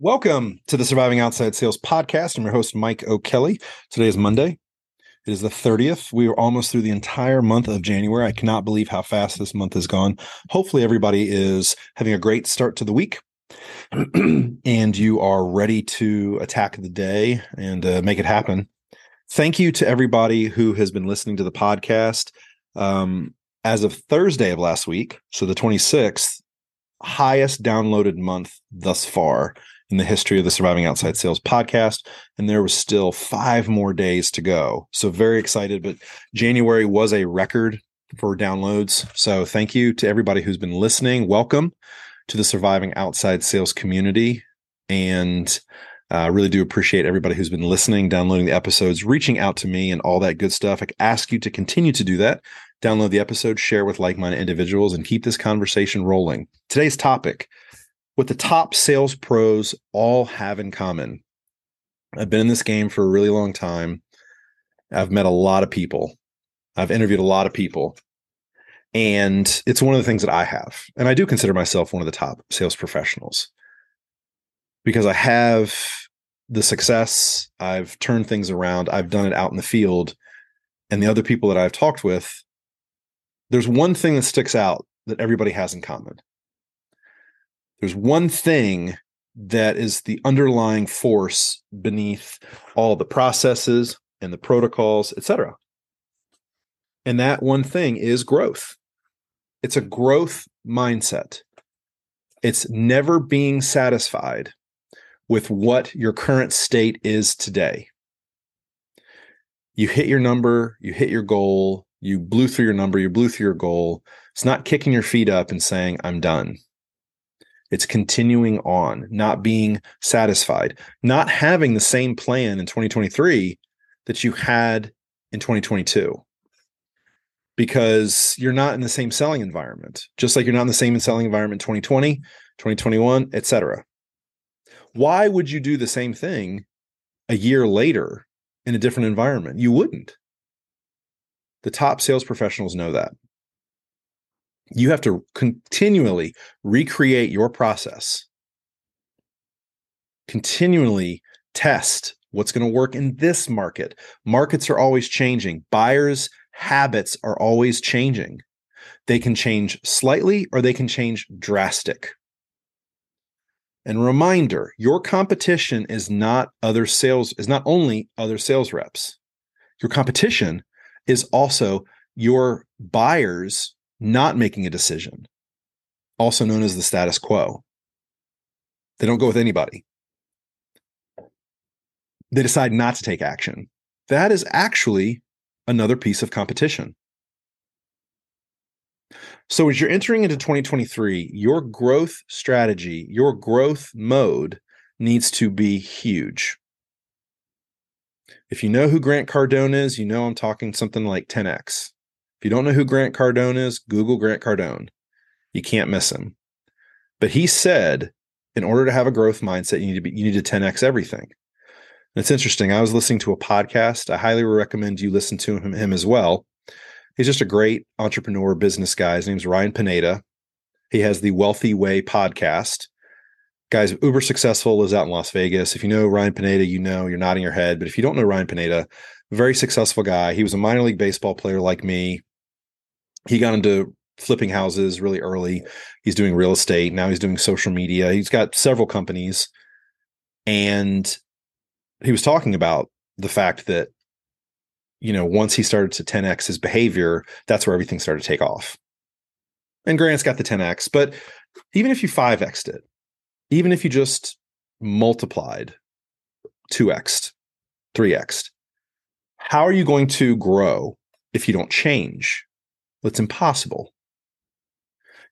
Welcome to the Surviving Outside Sales podcast. I'm your host, Mike O'Kelly. Today is Monday. It is the 30th. We are almost through the entire month of January. I cannot believe how fast this month has gone. Hopefully, everybody is having a great start to the week and you are ready to attack the day and uh, make it happen. Thank you to everybody who has been listening to the podcast. Um, as of Thursday of last week, so the 26th, highest downloaded month thus far in the history of the Surviving Outside Sales podcast. And there was still five more days to go. So very excited. But January was a record for downloads. So thank you to everybody who's been listening. Welcome to the Surviving Outside Sales community. And I uh, really do appreciate everybody who's been listening, downloading the episodes, reaching out to me, and all that good stuff. I ask you to continue to do that. Download the episode, share with like minded individuals, and keep this conversation rolling. Today's topic what the top sales pros all have in common. I've been in this game for a really long time. I've met a lot of people. I've interviewed a lot of people. And it's one of the things that I have. And I do consider myself one of the top sales professionals because I have the success. I've turned things around. I've done it out in the field. And the other people that I've talked with, there's one thing that sticks out that everybody has in common there's one thing that is the underlying force beneath all the processes and the protocols, etc. And that one thing is growth. It's a growth mindset. It's never being satisfied with what your current state is today. You hit your number, you hit your goal, you blew through your number, you blew through your goal. It's not kicking your feet up and saying, I'm done. It's continuing on, not being satisfied, not having the same plan in 2023 that you had in 2022 because you're not in the same selling environment, just like you're not in the same selling environment 2020, 2021, etc. Why would you do the same thing a year later in a different environment? You wouldn't. The top sales professionals know that you have to continually recreate your process. Continually test what's going to work in this market. Markets are always changing. Buyers habits are always changing. They can change slightly or they can change drastic. And reminder your competition is not other sales is not only other sales reps. Your competition is also your buyers not making a decision, also known as the status quo. They don't go with anybody. They decide not to take action. That is actually another piece of competition. So, as you're entering into 2023, your growth strategy, your growth mode needs to be huge. If you know who Grant Cardone is, you know I'm talking something like 10x. If you don't know who Grant Cardone is, Google Grant Cardone. You can't miss him. But he said, in order to have a growth mindset, you need to be you need to 10x everything. And it's interesting. I was listening to a podcast. I highly recommend you listen to him, him as well. He's just a great entrepreneur business guy. His name's Ryan Pineda. He has the Wealthy Way podcast. Guys, uber successful is out in Las Vegas. If you know Ryan Pineda, you know you're nodding your head. But if you don't know Ryan Pineda, very successful guy. He was a minor league baseball player like me he got into flipping houses really early. He's doing real estate. Now he's doing social media. He's got several companies. And he was talking about the fact that, you know, once he started to 10x his behavior, that's where everything started to take off. And Grant's got the 10x, but even if you 5xed it, even if you just multiplied 2x, 3x, how are you going to grow if you don't change? It's impossible.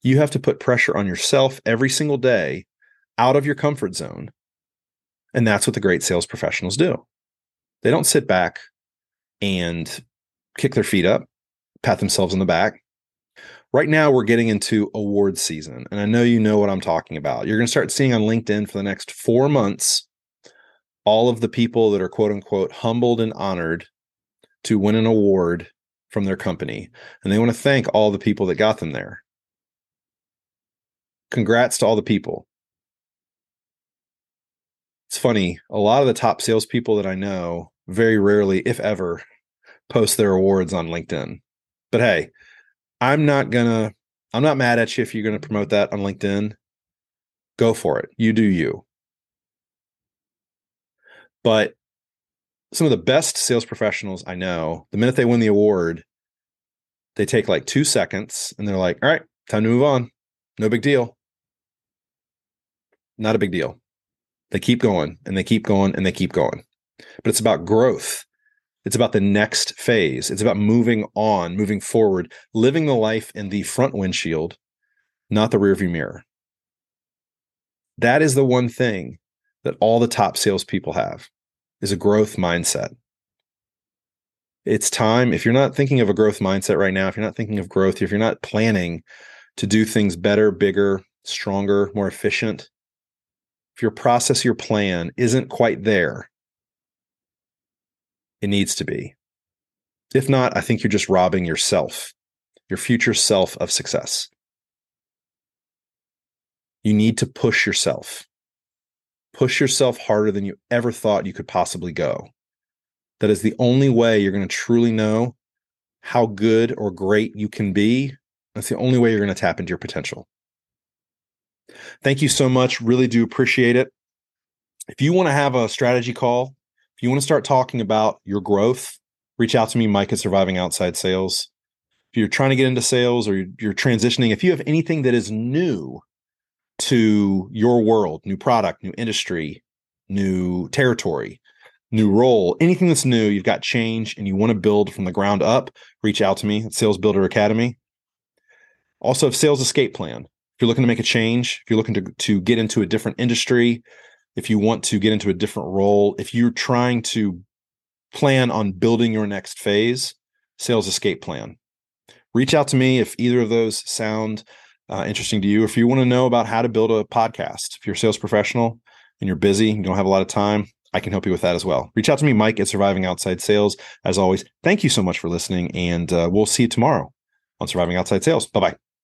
You have to put pressure on yourself every single day out of your comfort zone. And that's what the great sales professionals do. They don't sit back and kick their feet up, pat themselves on the back. Right now, we're getting into award season. And I know you know what I'm talking about. You're going to start seeing on LinkedIn for the next four months all of the people that are quote unquote humbled and honored to win an award from their company and they want to thank all the people that got them there. Congrats to all the people. It's funny. A lot of the top salespeople that I know very rarely, if ever, post their awards on LinkedIn. But hey, I'm not gonna. I'm not mad at you if you're gonna promote that on LinkedIn. Go for it. You do you. But some of the best sales professionals I know, the minute they win the award, they take like two seconds and they're like, all right, time to move on. No big deal. Not a big deal. They keep going and they keep going and they keep going. But it's about growth. It's about the next phase. It's about moving on, moving forward, living the life in the front windshield, not the rearview mirror. That is the one thing that all the top salespeople have is a growth mindset. It's time, if you're not thinking of a growth mindset right now, if you're not thinking of growth, if you're not planning to do things better, bigger, stronger, more efficient, if your process, your plan isn't quite there, it needs to be. If not, I think you're just robbing yourself, your future self of success. You need to push yourself. Push yourself harder than you ever thought you could possibly go. That is the only way you're going to truly know how good or great you can be. That's the only way you're going to tap into your potential. Thank you so much. Really do appreciate it. If you want to have a strategy call, if you want to start talking about your growth, reach out to me, Mike at Surviving Outside Sales. If you're trying to get into sales or you're, transitioning, if you have anything that is new to your world, new product, new industry, new territory, new role, anything that's new, you've got change and you want to build from the ground up, reach out to me at Sales Builder Academy. Also, if sales escape plan, if you're looking to make a change, if you're looking to, to get into a different industry, if you want to get into a different role, if you're trying to plan on building your next phase, sales escape plan. Reach out to me if either of those sound uh, interesting to you. If you want to know about how to build a podcast, if you're a sales professional and you're busy, you don't have a lot of time, I can help you with that as well. Reach out to me, Mike at Surviving Outside Sales. As always, thank you so much for listening, and uh, we'll see you tomorrow on Surviving Outside Sales. Bye bye.